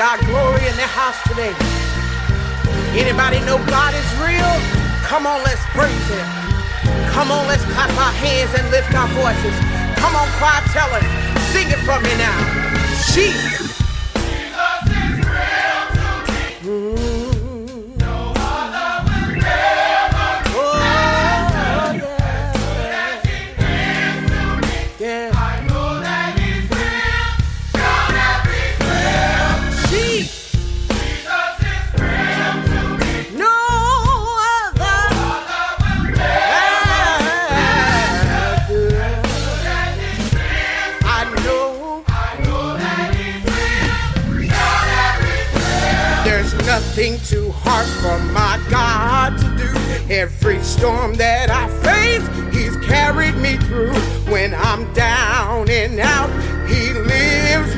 God glory in the house today. Anybody know God is real? Come on, let's praise Him. Come on, let's clap our hands and lift our voices. Come on, choir, tell Him. Sing it for me now. Jesus. Every storm that I face, He's carried me through. When I'm down and out, He lifts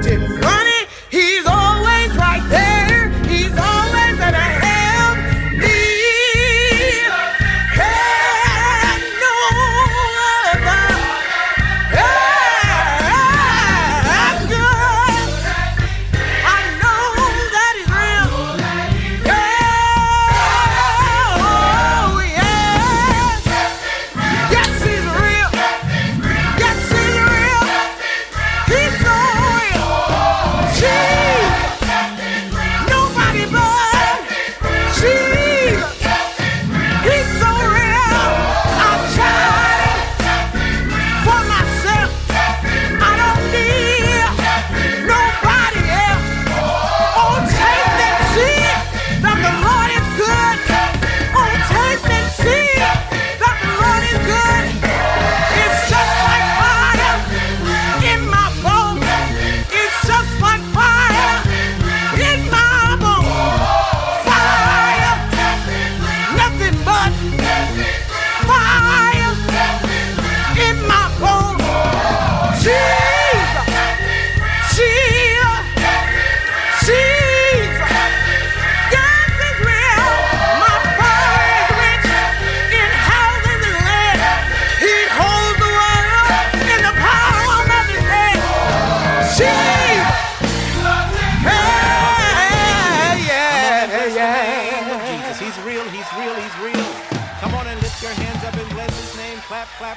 friends acting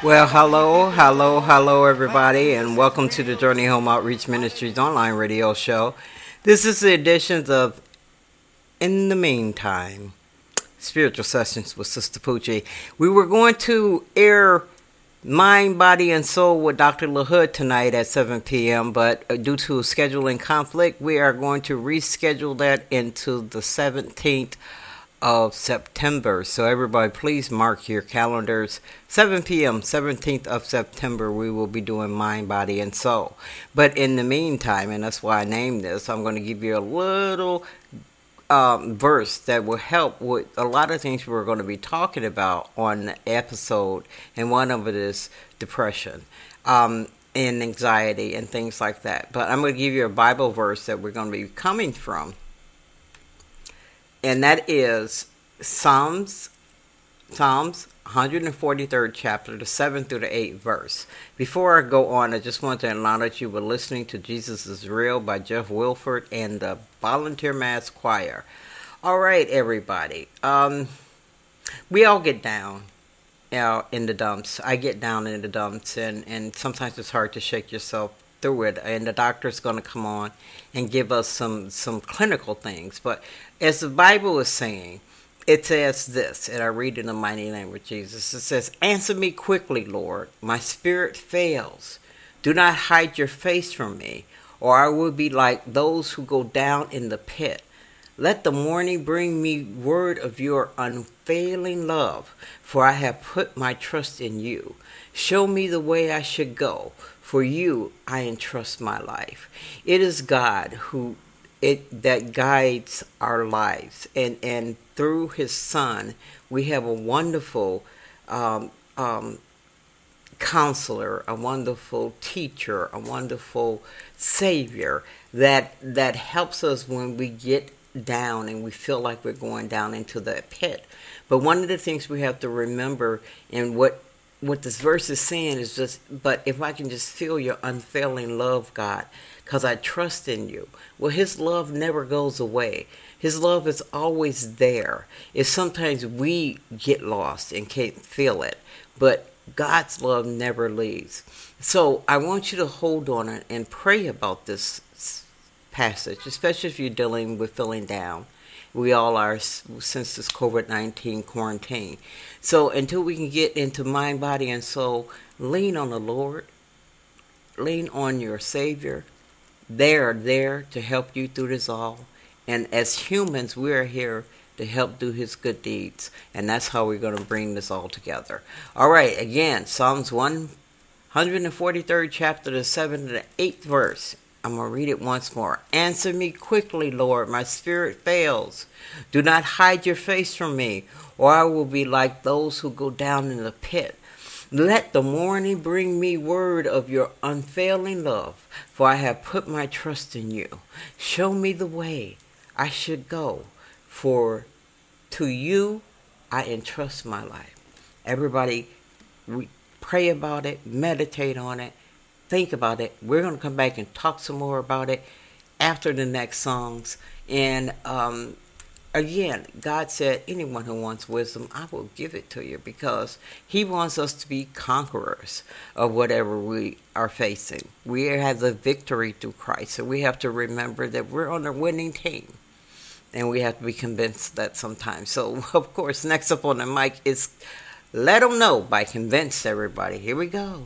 Well, hello, hello, hello, everybody, and welcome to the Journey Home Outreach Ministries online radio show. This is the edition of In the Meantime Spiritual Sessions with Sister Poochie. We were going to air Mind, Body, and Soul with Dr. LaHood tonight at 7 p.m., but uh, due to scheduling conflict, we are going to reschedule that into the 17th of September. So everybody, please mark your calendars. 7 p.m., 17th of September, we will be doing Mind, Body, and Soul. But in the meantime, and that's why I named this, I'm going to give you a little um, verse that will help with a lot of things we're going to be talking about on the episode. And one of it is depression. Um, and anxiety and things like that. But I'm going to give you a Bible verse that we're going to be coming from and that is Psalms Psalms 143rd chapter, the 7th through the 8th verse. Before I go on, I just want to acknowledge you were listening to Jesus is Real by Jeff Wilford and the Volunteer Mass Choir. All right, everybody. Um, we all get down you know, in the dumps. I get down in the dumps, and, and sometimes it's hard to shake yourself through it. And the doctor's going to come on and give us some, some clinical things. But as the Bible is saying, it says this, and I read in the mighty name of Jesus. It says, Answer me quickly, Lord. My spirit fails. Do not hide your face from me, or I will be like those who go down in the pit. Let the morning bring me word of your unfailing love, for I have put my trust in you. Show me the way I should go, for you, I entrust my life. It is God who it that guides our lives, and and through His Son, we have a wonderful um, um, counselor, a wonderful teacher, a wonderful savior that that helps us when we get down and we feel like we're going down into the pit. But one of the things we have to remember and what what this verse is saying is just but if I can just feel your unfailing love, God, because I trust in you. Well, his love never goes away. His love is always there. It's sometimes we get lost and can't feel it, but God's love never leaves. So I want you to hold on it and pray about this passage, especially if you're dealing with feeling down. We all are since this COVID 19 quarantine. So until we can get into mind, body, and soul, lean on the Lord, lean on your Savior. They are there to help you through this all. And as humans, we are here to help do his good deeds. And that's how we're going to bring this all together. All right, again, Psalms 143rd chapter, the 7th to the 8th verse. I'm going to read it once more. Answer me quickly, Lord. My spirit fails. Do not hide your face from me, or I will be like those who go down in the pit. Let the morning bring me word of your unfailing love, for I have put my trust in you. Show me the way I should go for to you I entrust my life. Everybody, we pray about it, meditate on it, think about it. We're going to come back and talk some more about it after the next songs. And um, again, God said, anyone who wants wisdom, I will give it to you because He wants us to be conquerors of whatever we are facing. We have the victory through Christ, so we have to remember that we're on a winning team and we have to be convinced that sometimes. So, of course, next up on the mic is Let Them Know by Convince Everybody. Here we go.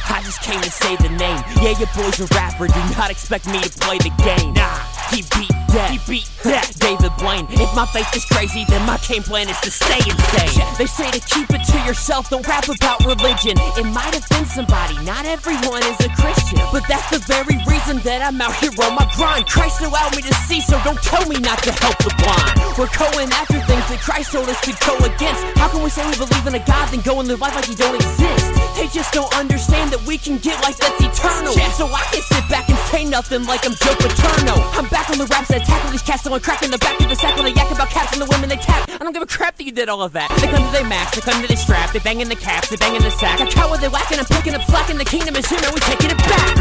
I just came to say the name. Yeah, your boy's a rapper, do not expect me to play the game. Nah. He beat death. He beat death. David Blaine. If my faith is crazy, then my game plan is to stay insane. They say to keep it to yourself, don't rap about religion. It might offend somebody, not everyone is a Christian. But that's the very reason that I'm out here on my grind. Christ allowed me to see, so don't tell me not to help the blind. We're going after things that Christ told us to go against. How can we say we believe in a God, then go and live life like he don't exist? They just don't understand that we can get life that's eternal. So I can sit back and say nothing like I'm Joe Paterno. I'm back on the raps that attack all these cats, someone crack in the back of the sack when they yak about caps and the women they tap. I don't give a crap that you did all of that. They come to they max, they come to they strap, they bang in the caps, they bang in the sack. I count what they whacking, I'm picking up slack, and the kingdom is here, man, we taking it back.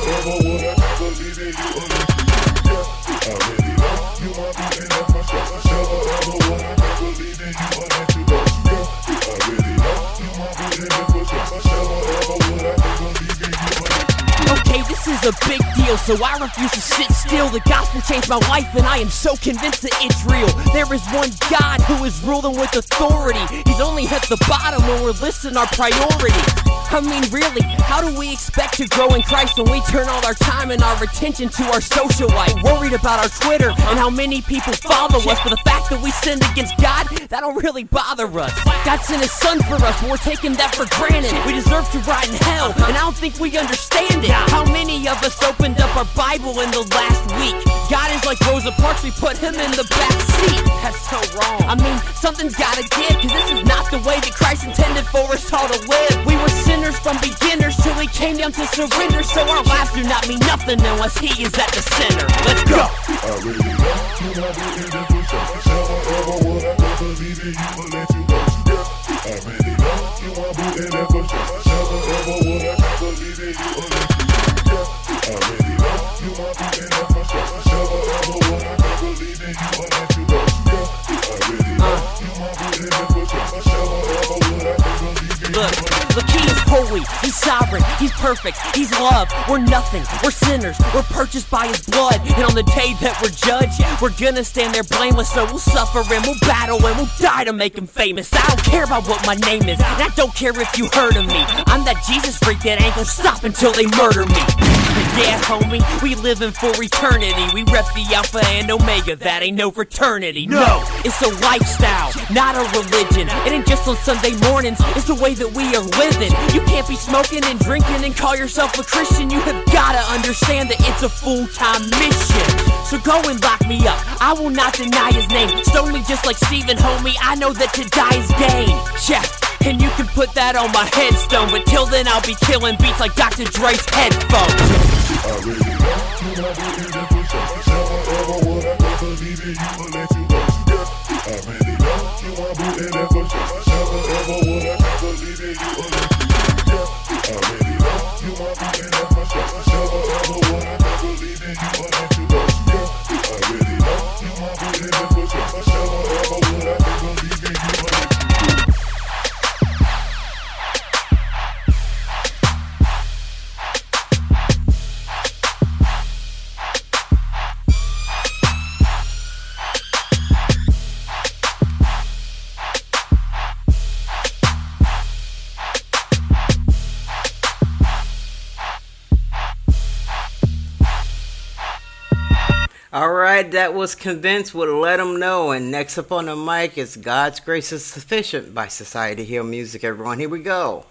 Okay, so I refuse to sit still. The gospel changed my life, and I am so convinced that it's real. There is one God who is ruling with authority. He's only at the bottom when we're listing our priorities. I mean, really, how do we expect to grow in Christ when we turn all our time and our attention to our social life? Worried about our Twitter and how many people follow us, but the fact that we sinned against God, that don't really bother us. God sent His Son for us, but we're taking that for granted. We deserve to rot in hell, and I don't think we understand it. How many of us opened up our Bible in the last week? God is like Rosa Parks, we put Him in the back seat. That's so wrong. I mean, something's gotta give, cause this is not the way that Christ intended for us all to live. We were sinners from beginners till we came down to surrender, so our lives do not mean nothing unless He is at the center. Let's go. Holy, he's sovereign, he's perfect, he's love. We're nothing, we're sinners, we're purchased by his blood. And on the day that we're judged, we're gonna stand there blameless. So we'll suffer and we'll battle and we'll die to make him famous. I don't care about what my name is, and I don't care if you heard of me. I'm that Jesus freak that ain't gonna stop until they murder me. Yeah, homie, we living for eternity. We rep the Alpha and Omega, that ain't no fraternity. No, it's a lifestyle, not a religion. It ain't just on Sunday mornings, it's the way that we are living. You can't be smoking and drinking and call yourself a Christian. You have gotta understand that it's a full time mission. So go and lock me up, I will not deny his name. Stone me just like Stephen, homie, I know that to die is gain. Check. And you can put that on my headstone, but till then I'll be killing beats like Dr. Dre's headphones. I All right, that was convinced. We'll let them know. And next up on the mic is God's Grace is Sufficient by Society Hill Music. Everyone, here we go.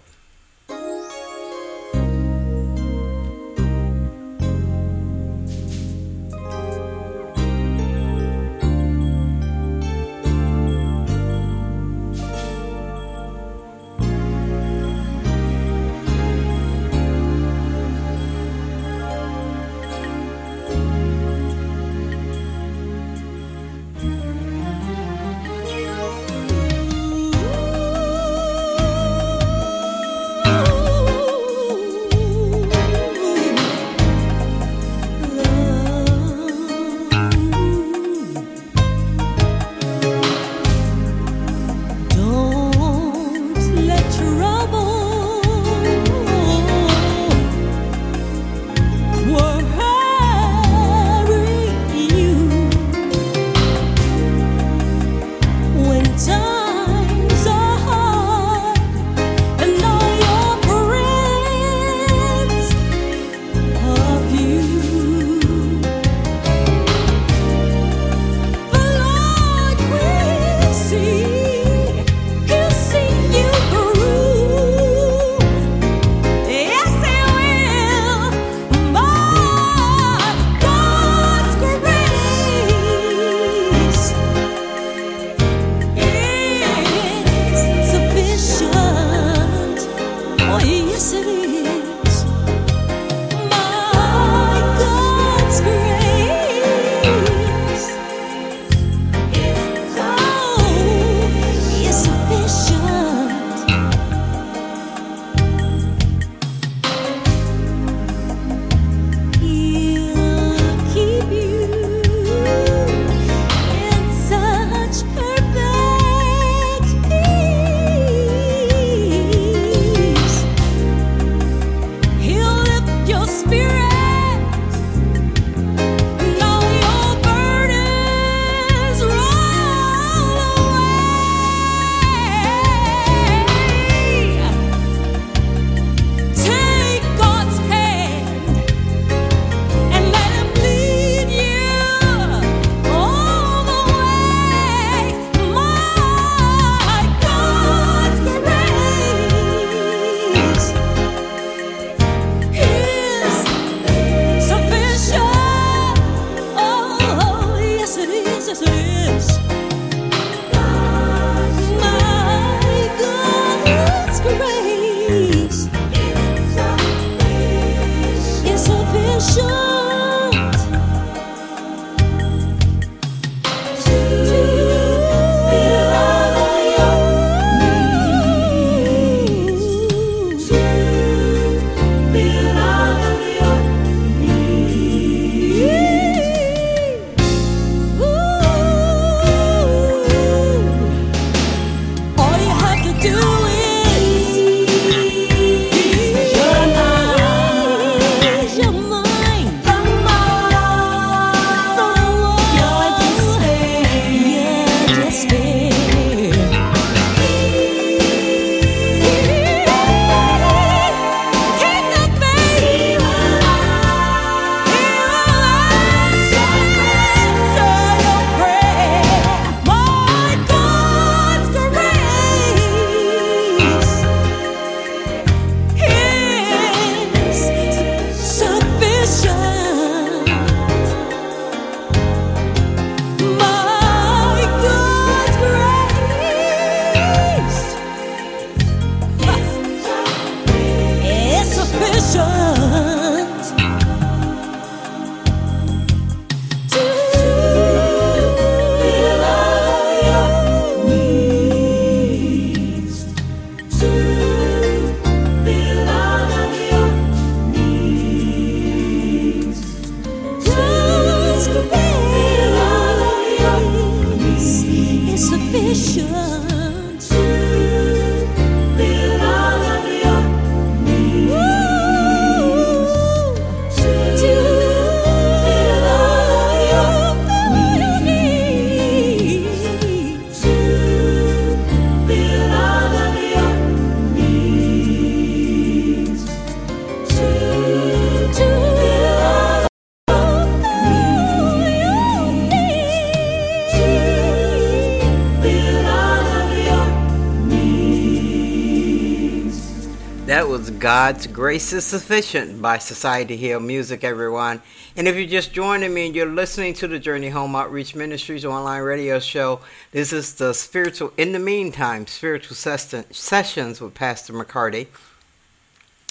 Grace is Sufficient by Society Hill Music, everyone. And if you're just joining me and you're listening to the Journey Home Outreach Ministries online radio show, this is the spiritual, in the meantime, spiritual sessions with Pastor McCarty.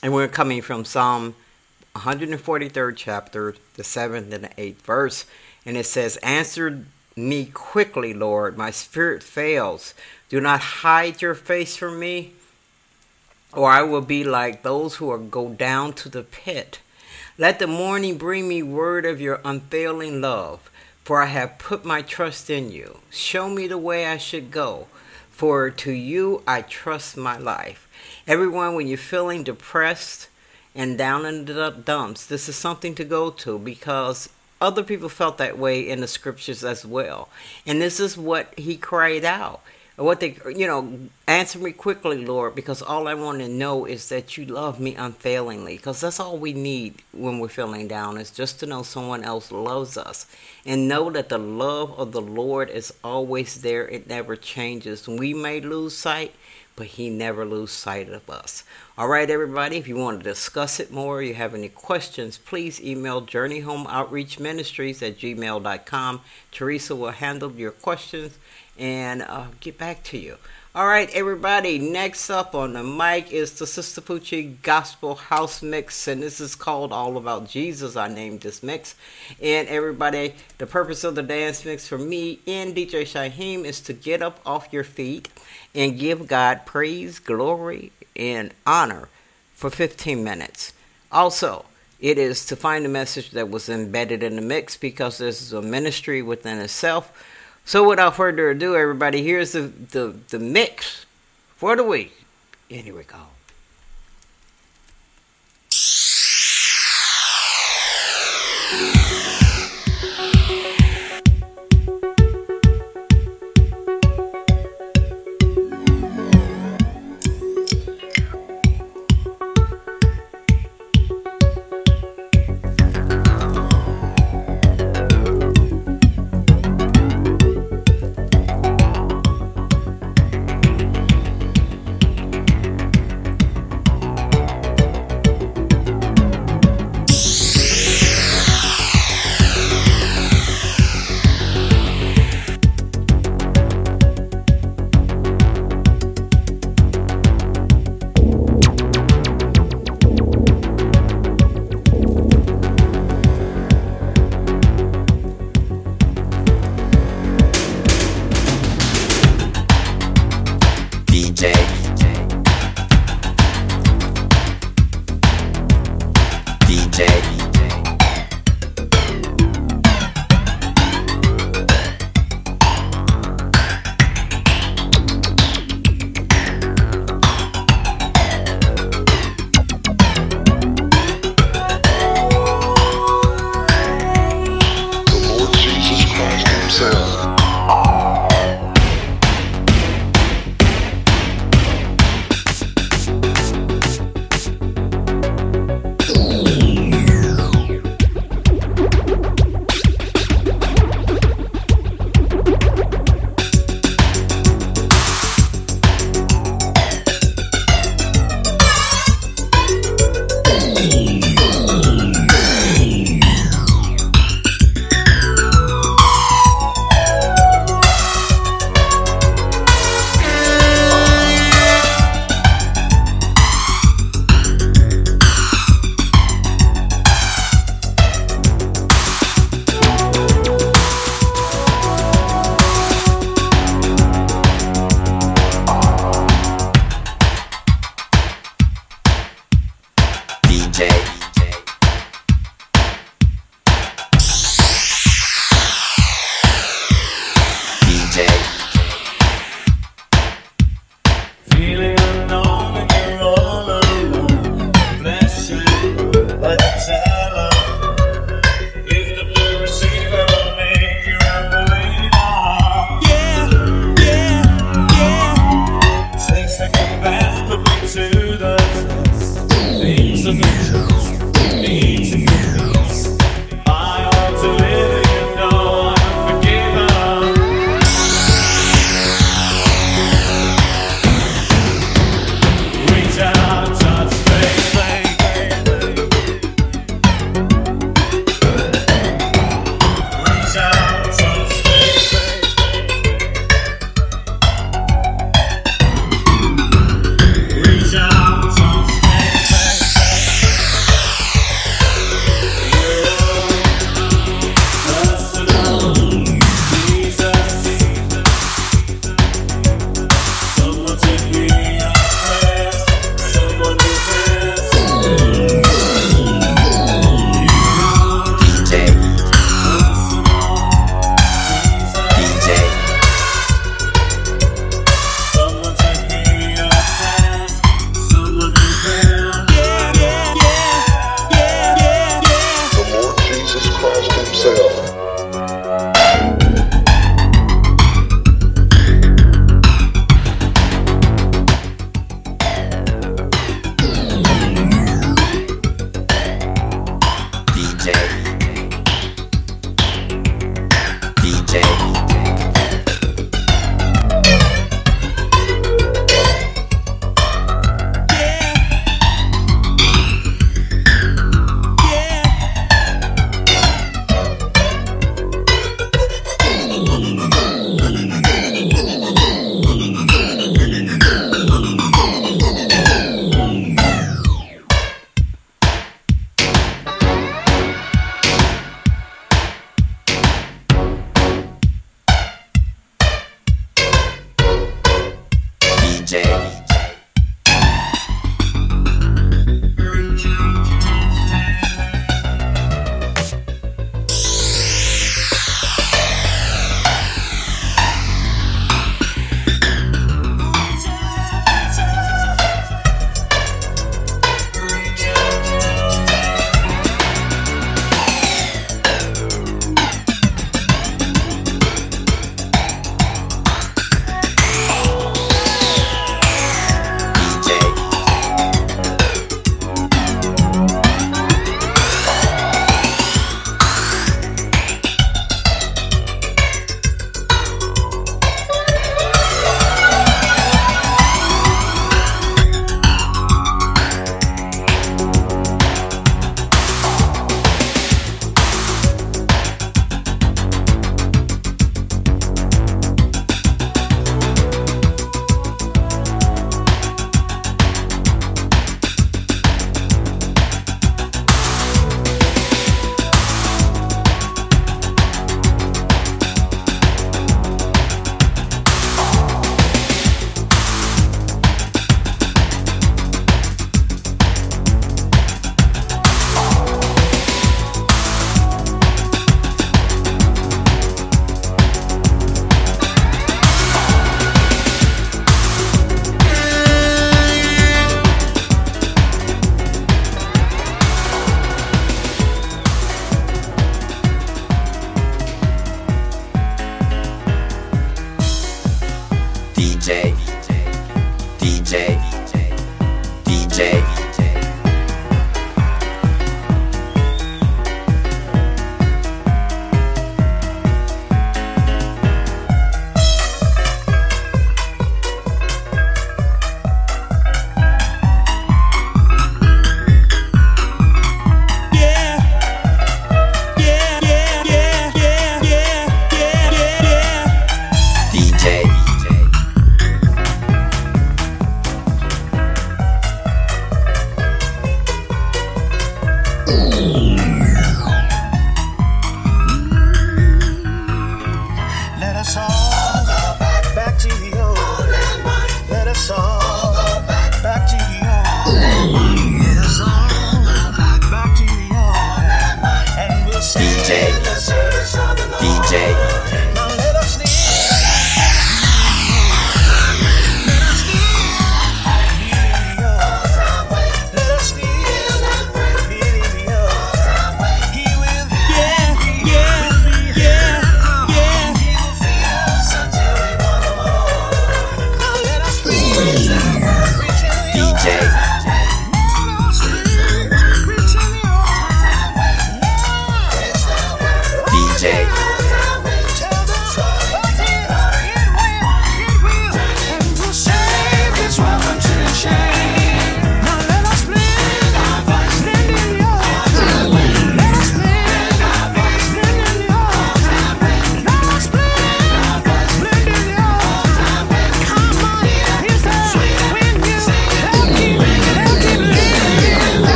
And we're coming from Psalm 143rd chapter, the 7th and the 8th verse. And it says, Answer me quickly, Lord. My spirit fails. Do not hide your face from me or I will be like those who are go down to the pit. Let the morning bring me word of your unfailing love, for I have put my trust in you. Show me the way I should go, for to you I trust my life. Everyone, when you're feeling depressed and down in the dumps, this is something to go to because other people felt that way in the scriptures as well. And this is what he cried out what they, you know, answer me quickly, Lord, because all I want to know is that you love me unfailingly. Because that's all we need when we're feeling down is just to know someone else loves us and know that the love of the Lord is always there. It never changes. We may lose sight, but He never lose sight of us. All right, everybody, if you want to discuss it more, you have any questions, please email Journey Home Outreach Ministries at gmail.com. Teresa will handle your questions and uh, get back to you. All right, everybody. Next up on the mic is the Sister Poochie Gospel House Mix, and this is called All About Jesus. I named this mix. And everybody, the purpose of the dance mix for me and DJ Shyhiem is to get up off your feet and give God praise, glory, and honor for 15 minutes. Also, it is to find the message that was embedded in the mix because this is a ministry within itself so without further ado, everybody, here's the, the, the mix for the week. And here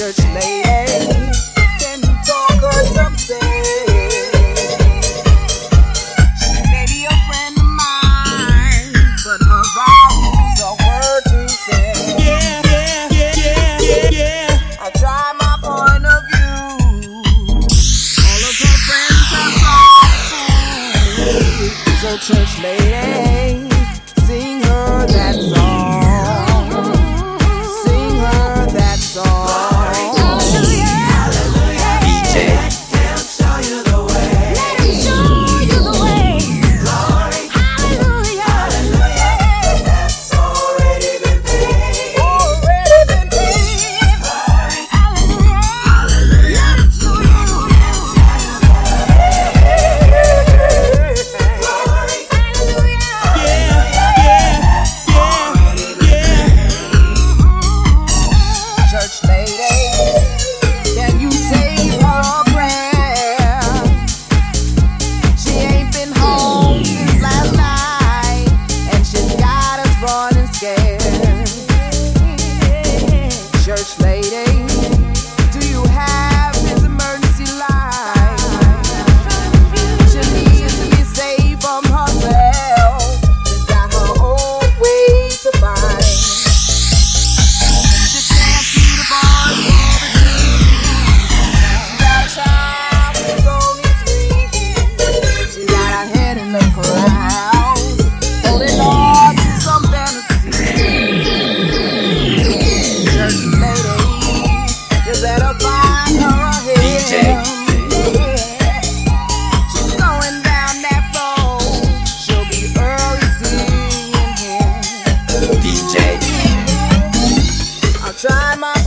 church lady, try my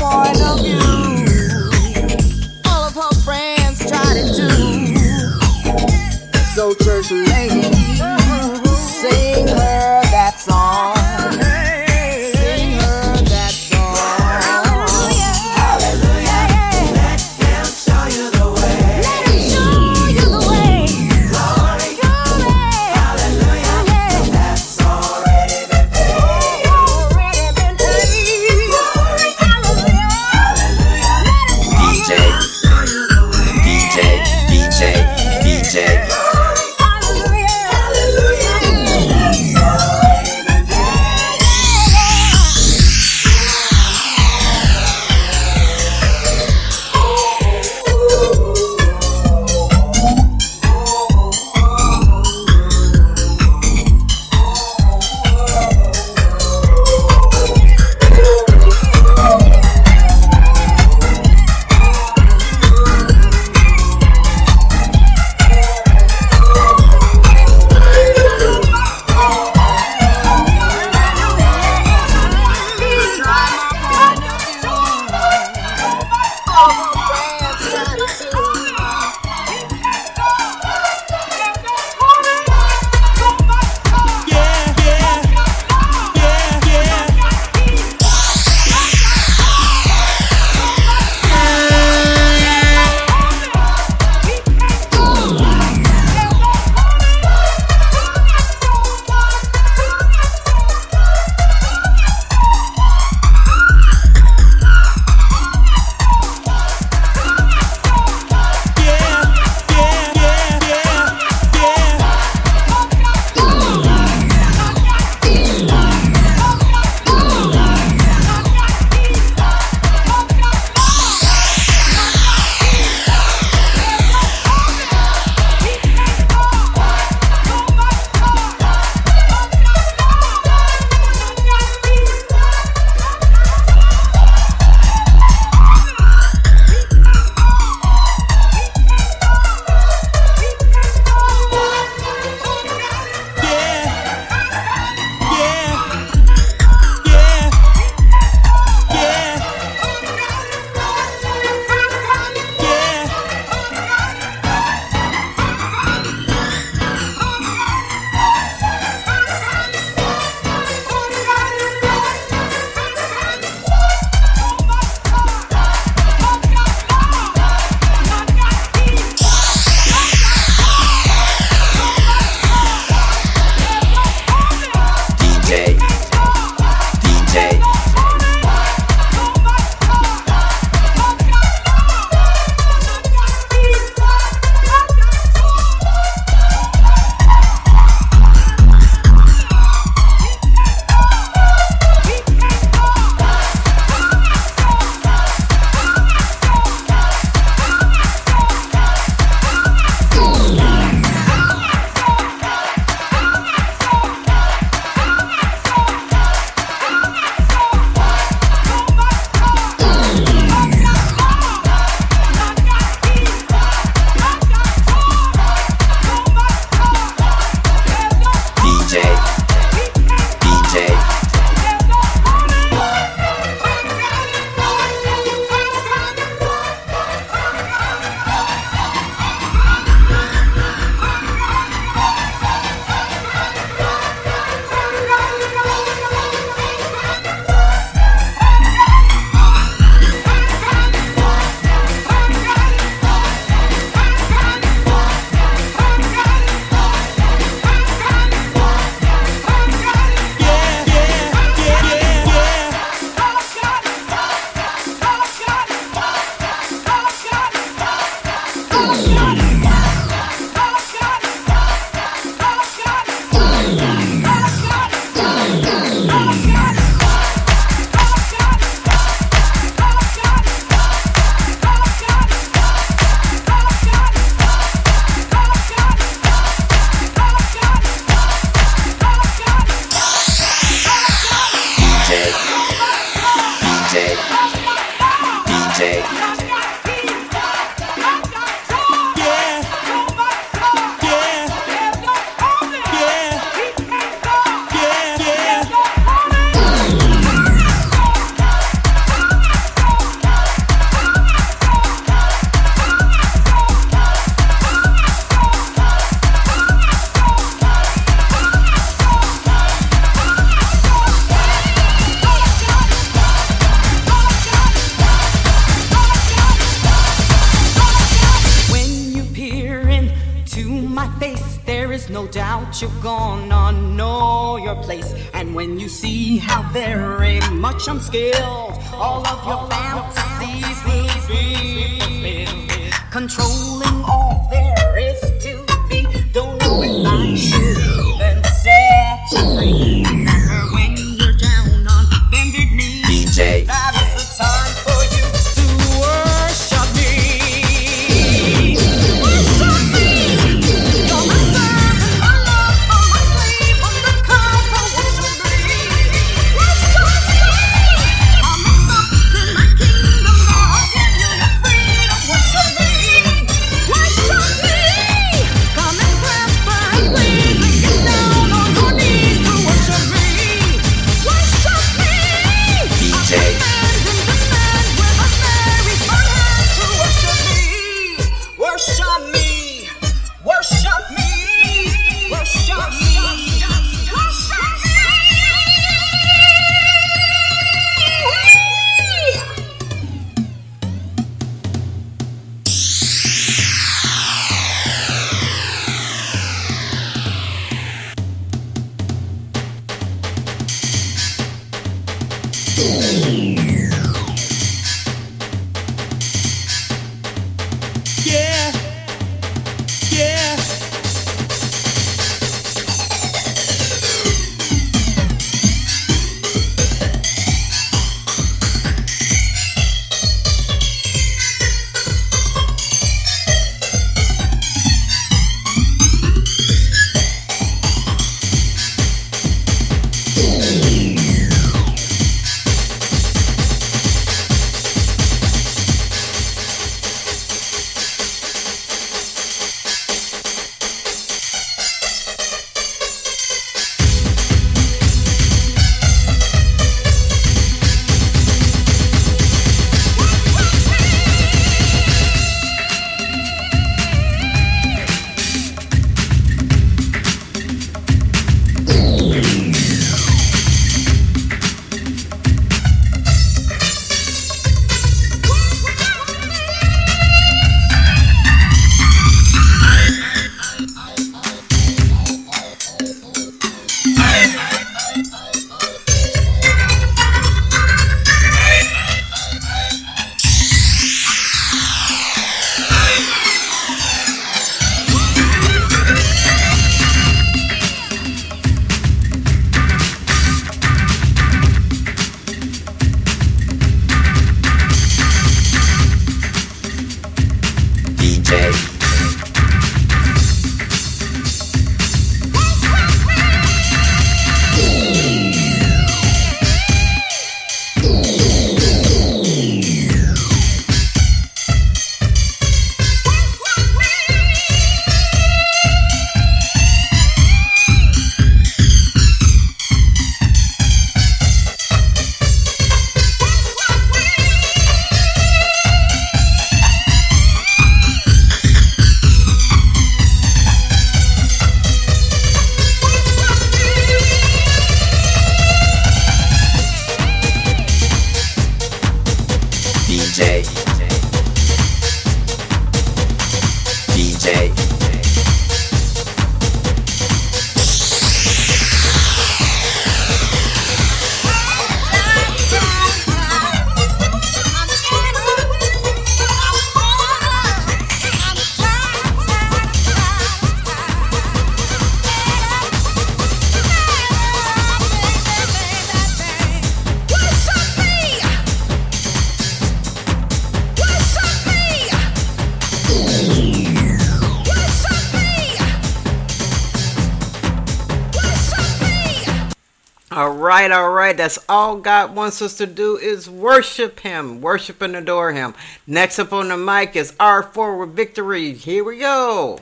right? That's all God wants us to do is worship Him, worship and adore Him. Next up on the mic is our forward victory. Here we go.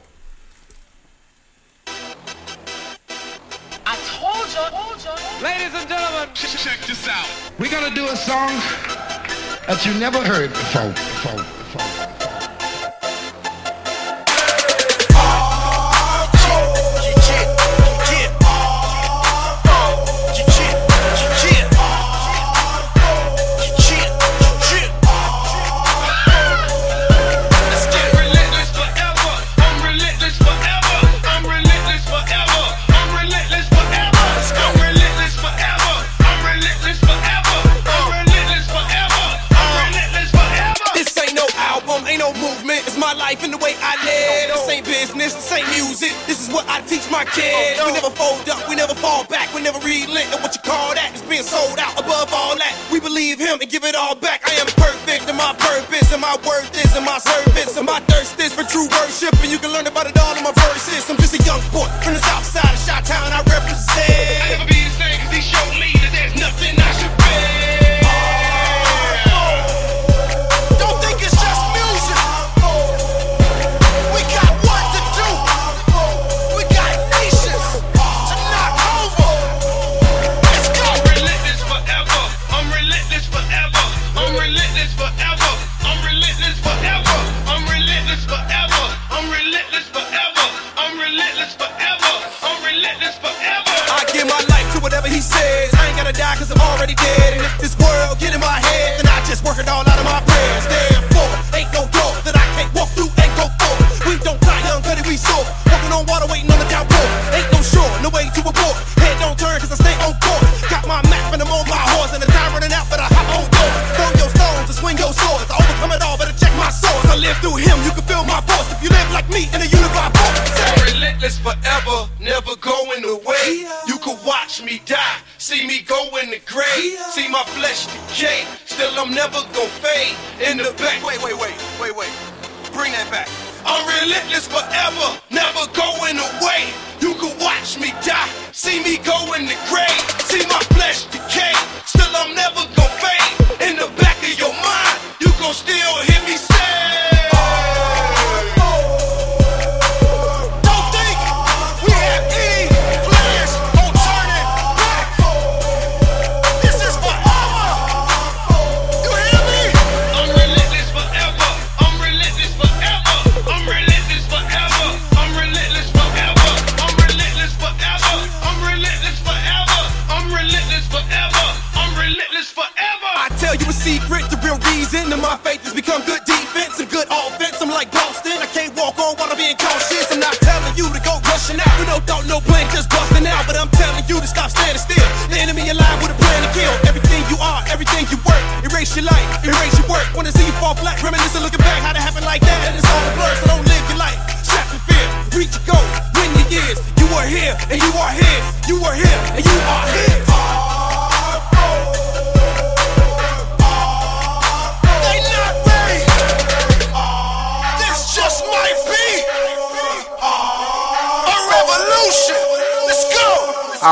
I told you. Ladies and gentlemen, check this out. We're gonna do a song that you never heard before. before. life and the way I live. This ain't business, this ain't music. This is what I teach my kids. Oh, we never fold up, we never fall back, we never relent. And what you call that is being sold out above all that. We believe him and give it all back. I am perfect in my purpose, and my worth is in my service, and my thirst is for true worship. And you can learn about it all in my verses. I'm just a young boy from the south side of Shot Town. I represent. I never be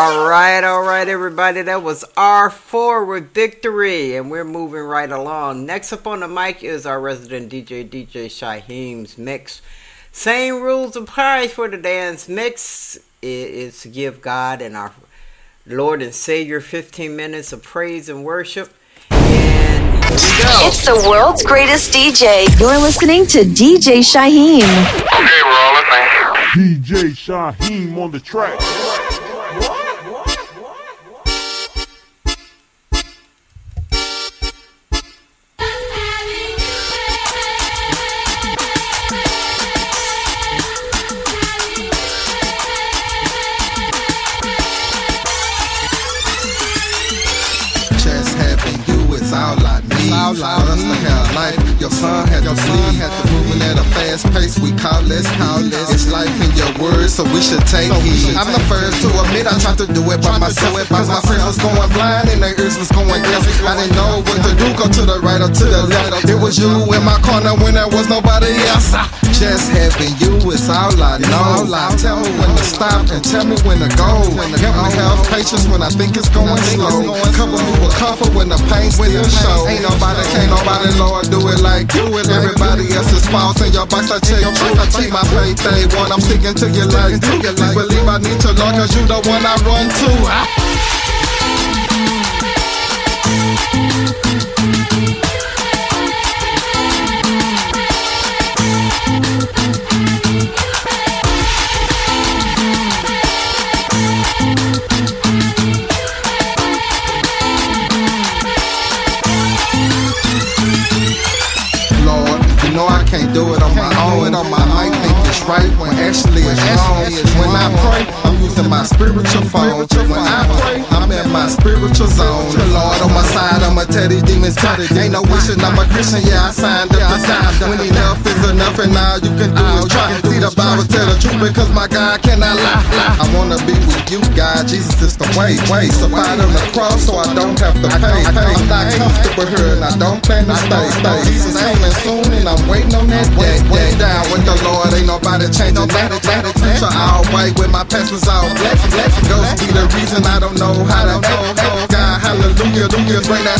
All right, all right, everybody. That was R4 with Victory, and we're moving right along. Next up on the mic is our resident DJ, DJ Shyhiem's mix. Same rules apply for the dance mix. It is to give God and our Lord and Savior 15 minutes of praise and worship. And here we go. It's the world's greatest DJ. You're listening to DJ Shyhiem. Hey, we're all listening. DJ Shyhiem on the track. Your son had to at a fast pace. We call this, call this. It's life in your words, so we should take heed. I'm the first to admit I tried to do it by myself, cause my friends was going blind and their ears was going deaf. I didn't know what to do, go to the right or to the left. It was you in my corner when there was nobody else. Just having you is all I know. Tell me when to stop and tell me when to go. Help me have patience when I think it's going slow. Cover me with comfort when the pain still show. Ain't nobody, can't nobody, Lord, do it like you. Everybody else's faults in your box. I check you. I keep my faith day one. I'm sticking to your like you. Believe I need your Lord, cause you the one I run to. Can't do on my own. I think it's right when actually it's wrong. When I pray, I'm using my spiritual phone. When I pray, I'm in my spiritual zone. The Lord on my side, I'ma these demons come. Ain't no wishing, I'm a Christian, yeah, I signed up to sign. When enough is enough, and all you can do is try. See the Bible tell the truth because my God cannot lie. I wanna be with you, God. Jesus is the way. Way suffied on the cross, so I don't have to pay. I'm not comfortable here, and I don't plan to stay. stay. Jesus coming soon, and I'm waiting on that day. Way down with the Lord, ain't nobody changing that. That future all white with my past was all black. Ghosts be the reason I don't know how to act. God, hallelujah, hallelujah, bring that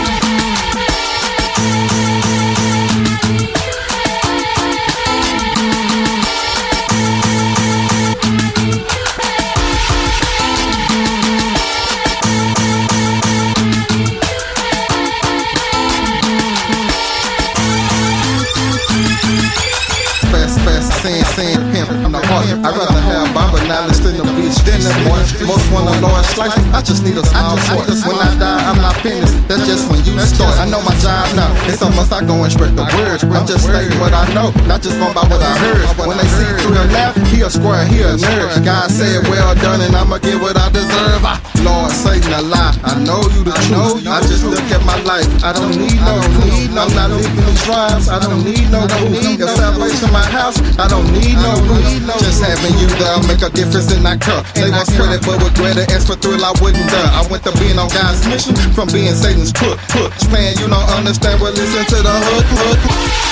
Most want a large slice. I just need a small sort. When I die, I'm not finished. That's just when you start. I know my job now. It's almost like going straight to words. I'm just stating what I know, not just going by what I heard. When they see it through the lap, he a square, he a nerd. God said, well done, and I'ma get what I deserve. I, Lord, Satan a lie. I know you the truth. I just look at my life. I don't need no proof. I'm not living these rhymes. I don't need no proof. If salvation my house, I don't need no roof. Just having you there make a difference in that cup. They won't spread it, but with greater as thrill, I wouldn't dare. I went to being on God's mission from being Satan's crook. Crook. Man, you don't understand, well, listen to the hook, hook.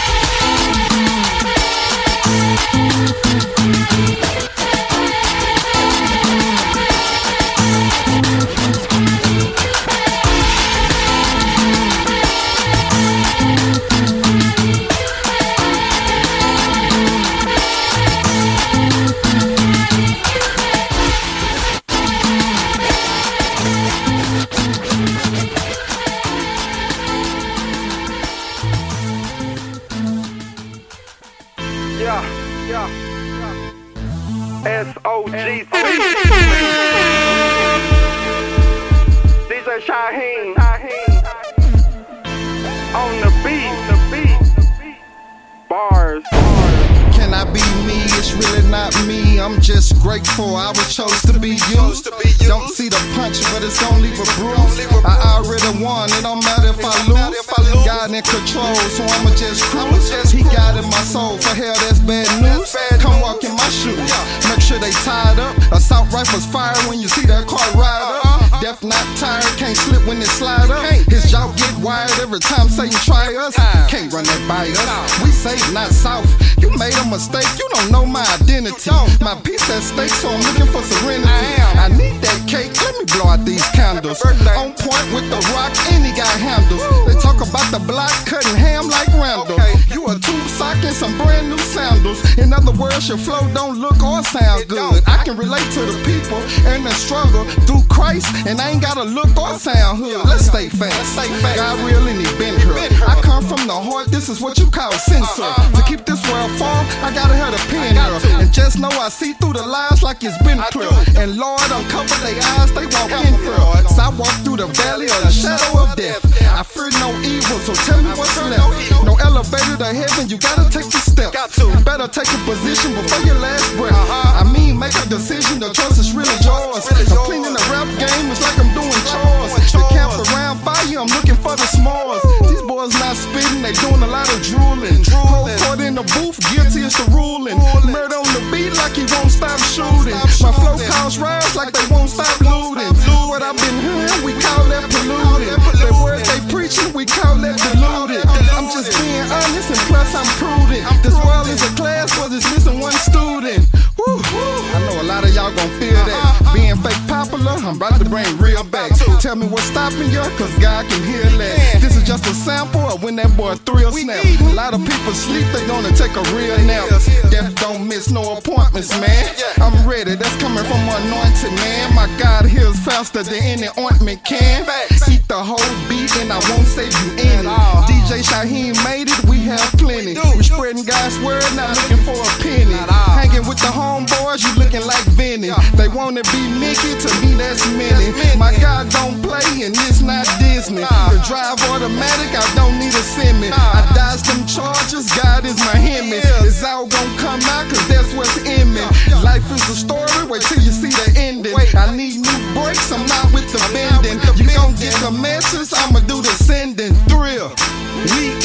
I was chose to be used. Don't see the punch, but it's gonna leave a bruise. I already won. It don't matter if I lose. God in control, so I'ma just cruise. He guided my soul. For hell, that's bad news. Come walk in my shoes. Make sure they tied up. Assault rifles fire when you see that car ride up. Death not tired, can't slip when it slide up. His jaw get wired every time Satan try us. Can't run that by us. We say not south. You made a mistake, you don't know my identity. My peace at stake, so I'm looking for serenity. I need that cake, let me blow out these candles. On point with the rock, and he got handles. They talk about the block, cutting ham like Randall. You a tube sock and some brand new sandals. In other words, your flow don't look or sound good. I can relate to the people and the struggle through Christ, and I ain't gotta look or sound hood. Let's stay fast. God real and he been here. I from the heart, this is what you call censor. To keep this world fall, I gotta have a pen here. And just know I see through the lies like it's been clear. And Lord, uncover their eyes, they walk in fear. So I walk through the valley of the shadow of death. I fear no evil, so tell me what's left. No elevator to heaven, you gotta take the step. Better take a position before your last breath. I mean, make a decision, the choice is really yours. I'm cleaning the rap game, it's like I'm doing chores. The camp around fire, I'm looking for the s'mores. These boys not spitting, they doing a lot of drooling. Whole court in the booth, guilty as the ruling. Murder on the beat like he won't stop shooting. My flow calls rise like they won't stop looting. What I've been hearing, we call that polluting. The word they preaching, we call that diluted. I'm just being honest and plus I'm prudent. This world is a class, but it's missing one student. Woo. I know a lot of y'all gon' feel that. Fake popular, I'm about to bring real back. Tell me what's stopping you, cause God can hear that. This is just a sample of when that boy thrill snap. A lot of people sleep, they gonna take a real nap. Death don't miss no appointments, man. I'm ready, that's coming from anointed man. My God heals faster than any ointment can. Eat the whole beat and I won't save you any. DJ Shyhiem made it, we have plenty. We spreading God's word, not looking for a penny. With the homeboys, you looking like Vinny. They wanna be Mickey, to me that's many. My God don't play and it's not Disney. The drive automatic, I don't need a semi. I dodge them charges, God is my Hemi. It's all gonna come out cause that's what's in me. Life is a story. Wait till you see the ending. I need new breaks. I'm not with the bending. You gon' get the message. I'ma do the sending. Thrill. We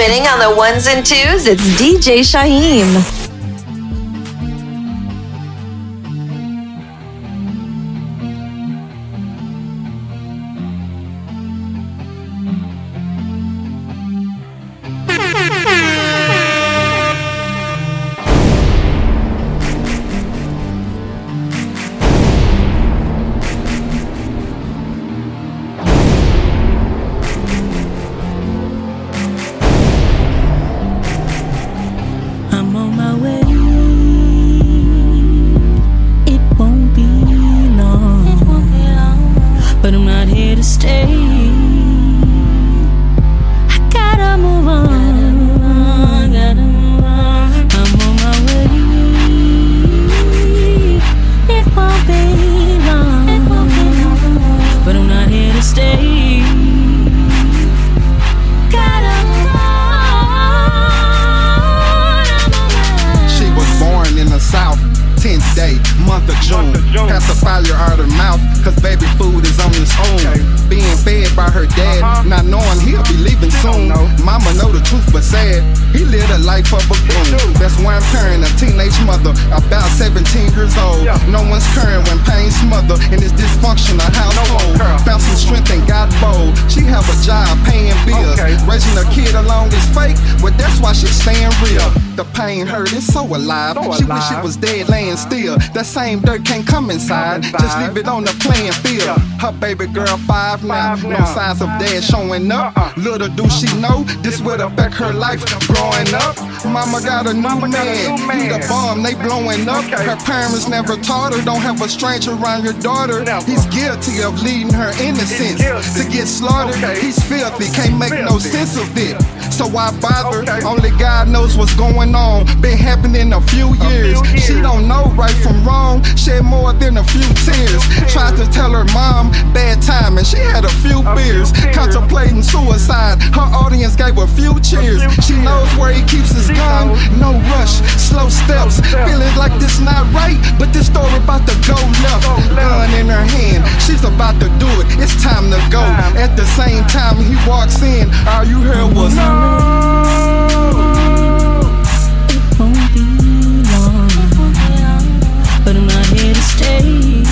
Spinning on the ones and twos, it's DJ Shyhiem. right. Raising a kid alone is fake, but that's why she's staying real. The pain hurt is so alive. She wish it was dead laying still. That same dirt can't come inside. Just leave it on the playing field. Her baby girl five now. No signs of dad showing up. Little do she know this would affect her life growing up. Mama got a new man. He the bomb, they blowing up. Her parents never taught her. Don't have a stranger around your daughter. He's guilty of leading her innocence to get slaughtered. He's filthy, can't make no sense of it. So why bother? Only God knows what's going on. Been happening a few years. She don't know right from wrong. Shed more than a few tears. Tried to tell her mom bad time and she had a few beers. Contemplating suicide. Her audience gave a few cheers. She knows where he keeps his gun. No rush, slow steps. Feeling like this not right, but this story about to go left. Gun in her hand, she's about to do it. It's time to go. At the same time he walks in, all you heard was It won't be long, but I'm not here to stay.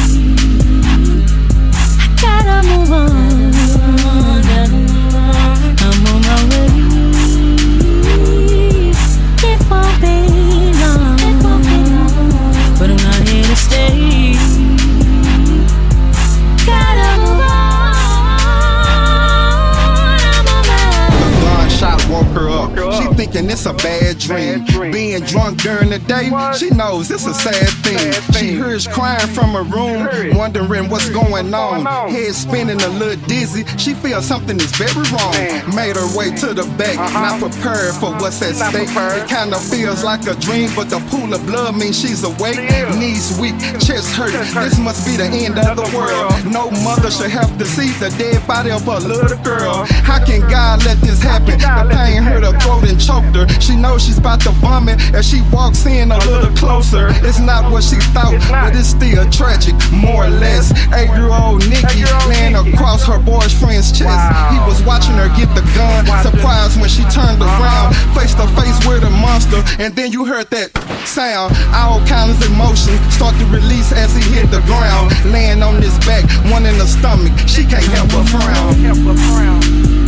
Thinking it's a bad dream. Being drunk during the day, she knows it's a sad thing. She hears crying from her room, wondering what's going on. Head spinning a little dizzy. She feels something is very wrong. Made her way to the back, not prepared for what's at stake. It kinda feels like a dream, but the pool of blood means she's awake. Knees weak, chest hurt. This must be the end of the world. No mother should have to see the dead body of a little girl. How can God let this happen? The pain hurt her throat and choked her. She knows she's about to vomit as she walks in a little closer. It's not what she thought, but it's still tragic, more or less. Eight year old Nikki laying across her boyfriend's chest. He was watching her get the gun, surprised when she turned around, face to face with a monster. And then you heard that sound. All kinds of emotion start to release as he hit the ground. Laying on his back, one in the stomach. She can't help but frown.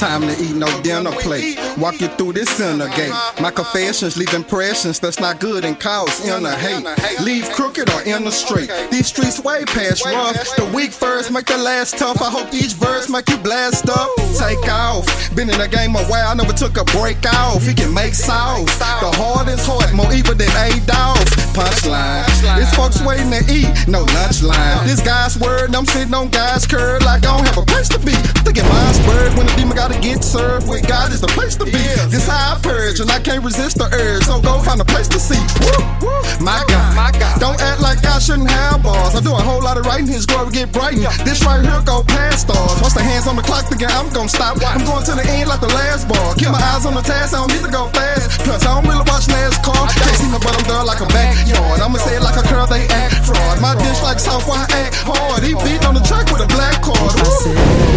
Time to eat no dinner plate. Walk you through this center gate. My confessions leave impressions that's not good and cause inner hate. Leave crooked or inner straight. These streets way past rough. The weak first make the last tough. I hope each verse make you blast up. Take off. Been in the game a while, I never took a break off. He can make sauce. The hardest heart, more evil than A dogs. Punchline. It's folks waiting to eat, no lunch line. This guy's word, I'm sitting on guy's curb like I don't have a place to be. Thinking mine's word when the demon gotta get served. With God is the place to be. This how I purge, and I can't resist the urge. So go find a place to see. Woo, woo. My God, my God. Don't act like I shouldn't have bars. I do a whole lot of writing, his glory get brightened. This right here go past stars. Once the hands on the clock, again, I'm gonna stop. I'm going to the end like the last bar. Keep my eyes on the task, I don't need to go fast. Plus, I don't really watch NASCAR. Can't see me, but I'm there like a backyard. I'ma say it like a girl, they act fraud. My dish like South, I act hard. He beat on the track with a black card. I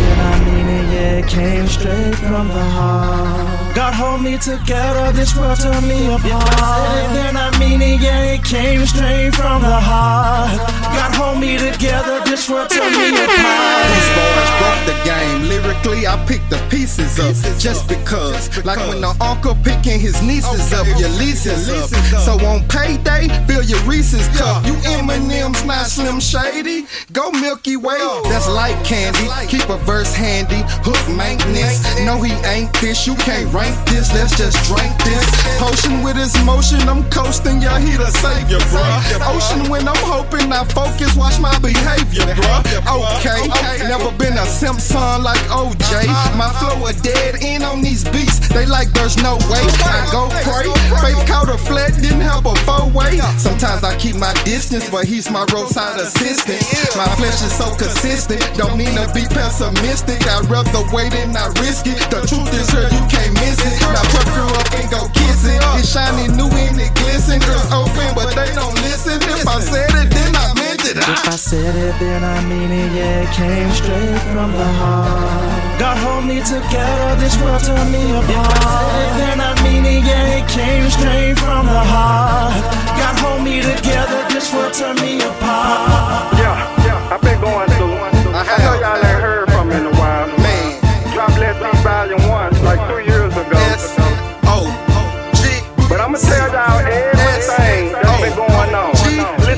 came straight from the heart. God hold me together, this world tore me apart. I said it and I mean it, yeah, it came straight from the heart. God hold me together, this world tore me apart. These boys broke the game. Lyrically, I picked the pieces up just because. Like when the uncle picking his nieces up, your leases up. So on payday, fill your Reese's cup. You M&M's not Slim Shady. Go Milky Way, that's light candy. Keep a verse handy, hook maintenance. No, he ain't this. You can't rank this. Let's just drink this. Potion with his motion, I'm coasting. Yeah, he the savior, bruh. Ocean when I'm hoping I focus, watch my behavior, bruh. Okay, never been a Simpson like OJ. My flow a dead end on these beats. They like there's no way. I go pray. Faith caught a flat, didn't help a four way. Sometimes I keep my distance, but he's my roadside assistant. My flesh is so consistent, don't mean to be pessimistic. I'd rather wait and not risk it. The truth is here, you can't miss it. Now put her up and go kiss it. It's shiny new and it glisten. Girls open, but they don't listen. If I said it, then I meant it. If I said it, then I mean it, yeah, it came straight from the heart. God hold me together, this world tore me apart. If I said it, then I mean it, yeah, it came straight from the heart. God hold me together, this world tore me apart. Yeah, yeah, I've been going through. I know y'all ain't heard from me in a while. Man, Drop Let's Eat Volume 1 like two years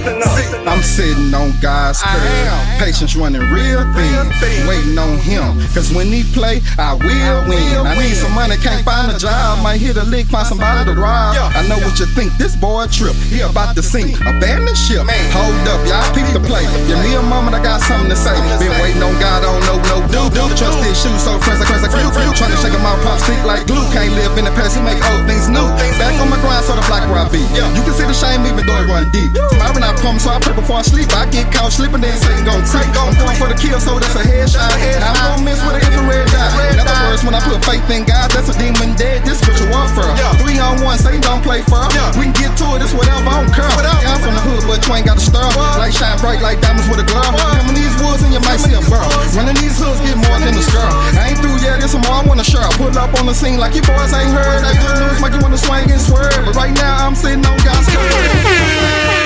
I'm sitting on God's curb. Patience running real thin. Waiting on him. Cause when he play, I will win. I need some money, can't find a job. Might hit a lick, find somebody to rob. I know what you think. This boy a trip. He about to sink. Abandon ship. Hold up, y'all peep the play. Give me a moment, I got something to say. Been waiting on God, I don't know no do. do. Trust his shoes, so friends, I crazy, few, few. Trying to shake him out, pop stick like glue. Can't live in the past, he make old things new. Back on my grind, so the block where I be. You can see the shame even though it run deep. Tomorrow I pump, so I pray before I sleep. I get caught sleeping, then Satan gon' take. I'm going for the kill, so that's a headshot. I'm gon' miss with an infrared dot. In other words, when I put faith in God, that's a demon dead. This spiritual warfare. Three on one, Satan don't play fair. We can get to it, it's whatever, I don't care. Yeah, I'm from the hood, but you ain't got a stir. Light shine bright like diamonds with a glove. Coming these woods and you might see a burl. Running these hoods get more than a stir. I ain't through yet, there's some more I wanna share. Pull up on the scene like you boys ain't heard. That good news make you wanna swing and swerve. But right now, I'm sitting on God's curb.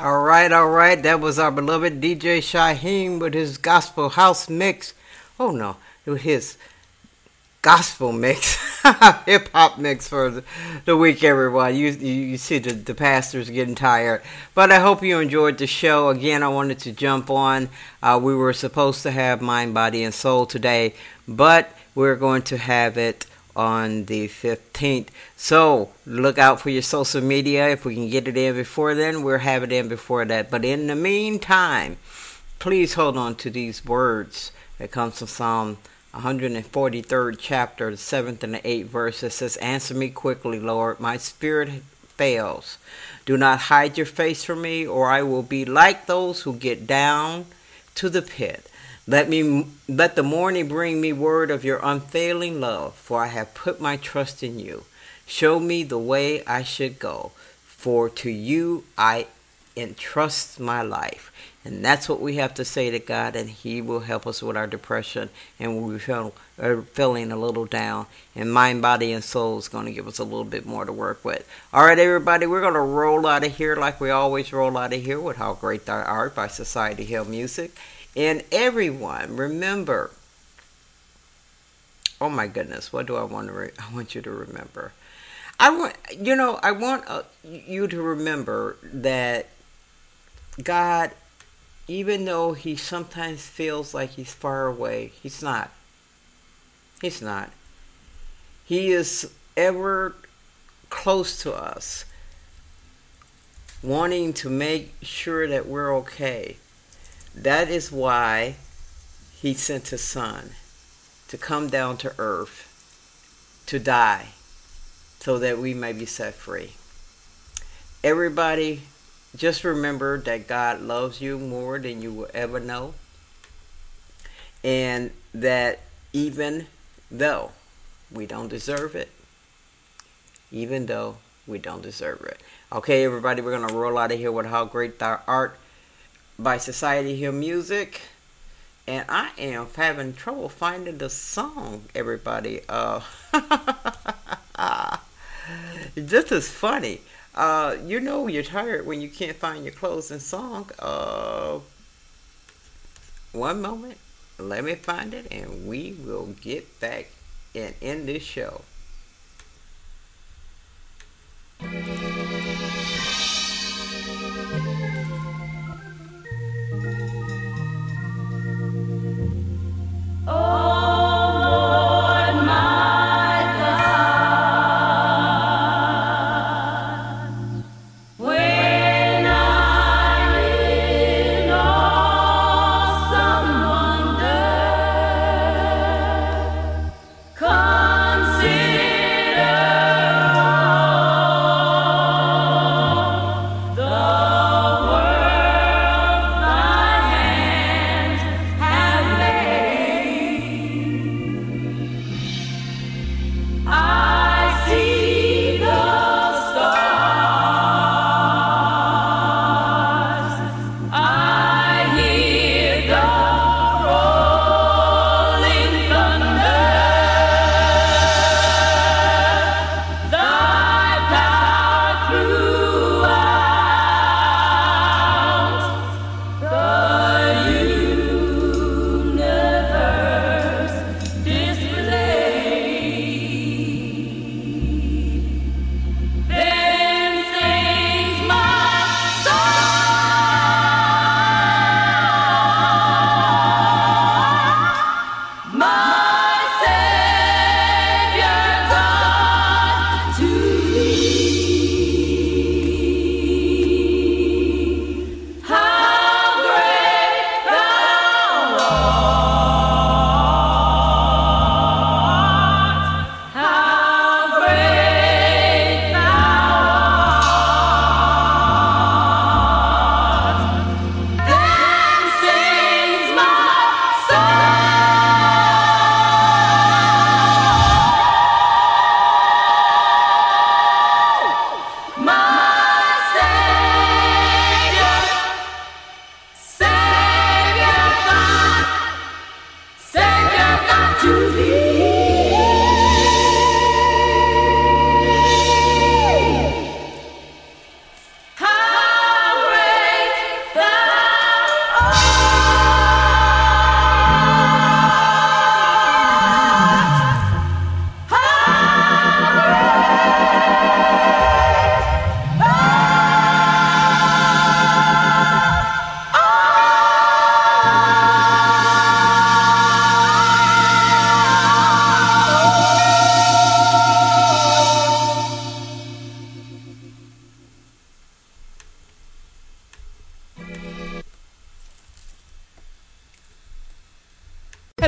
All right, all right. That was our beloved DJ Shyhiem with his gospel house mix. Oh no, it was his gospel mix, hip hop mix for the, week, everyone. You, you you see the the pastors getting tired, but I hope you enjoyed the show. Again, I wanted to jump on. Uh, we were supposed to have Mind, Body, and Soul today, but we're going to have it on the 15th. So look out for your social media. If we can get it in before then, we'll have it in before that. But in the meantime, please hold on to these words that comes from Psalm 143rd chapter, the 7th and the 8th verse. It says, Answer me quickly, Lord. My spirit fails. Do not hide your face from me, or I will be like those who get down to the pit. Let me let the morning bring me word of your unfailing love, for I have put my trust in you. Show me the way I should go, for to you I entrust my life. And that's what we have to say to God, and He will help us with our depression and when we feel are feeling a little down. And mind, body, and soul is going to give us a little bit more to work with. All right, everybody, we're going to roll out of here like we always roll out of here with How Great Thou Art by Society Hill Music. And everyone, remember. Oh my goodness, what do I want to? Re- I want you to remember. I want you know I want uh, you to remember that God, even though He sometimes feels like He's far away, He's not. He's not. He is ever close to us, wanting to make sure that we're okay. That is why He sent His Son to come down to earth to die so that we may be set free. Everybody, just remember that God loves you more than you will ever know. And that even though we don't deserve it, even though we don't deserve it. Okay, everybody, we're going to roll out of here with How Great Thou Art by Society Hill Music. And I am having trouble finding the song, everybody. Uh, this is funny. Uh, you know you're tired when you can't find your closing song. Uh, one moment. Let me find it and we will get back and end this show. When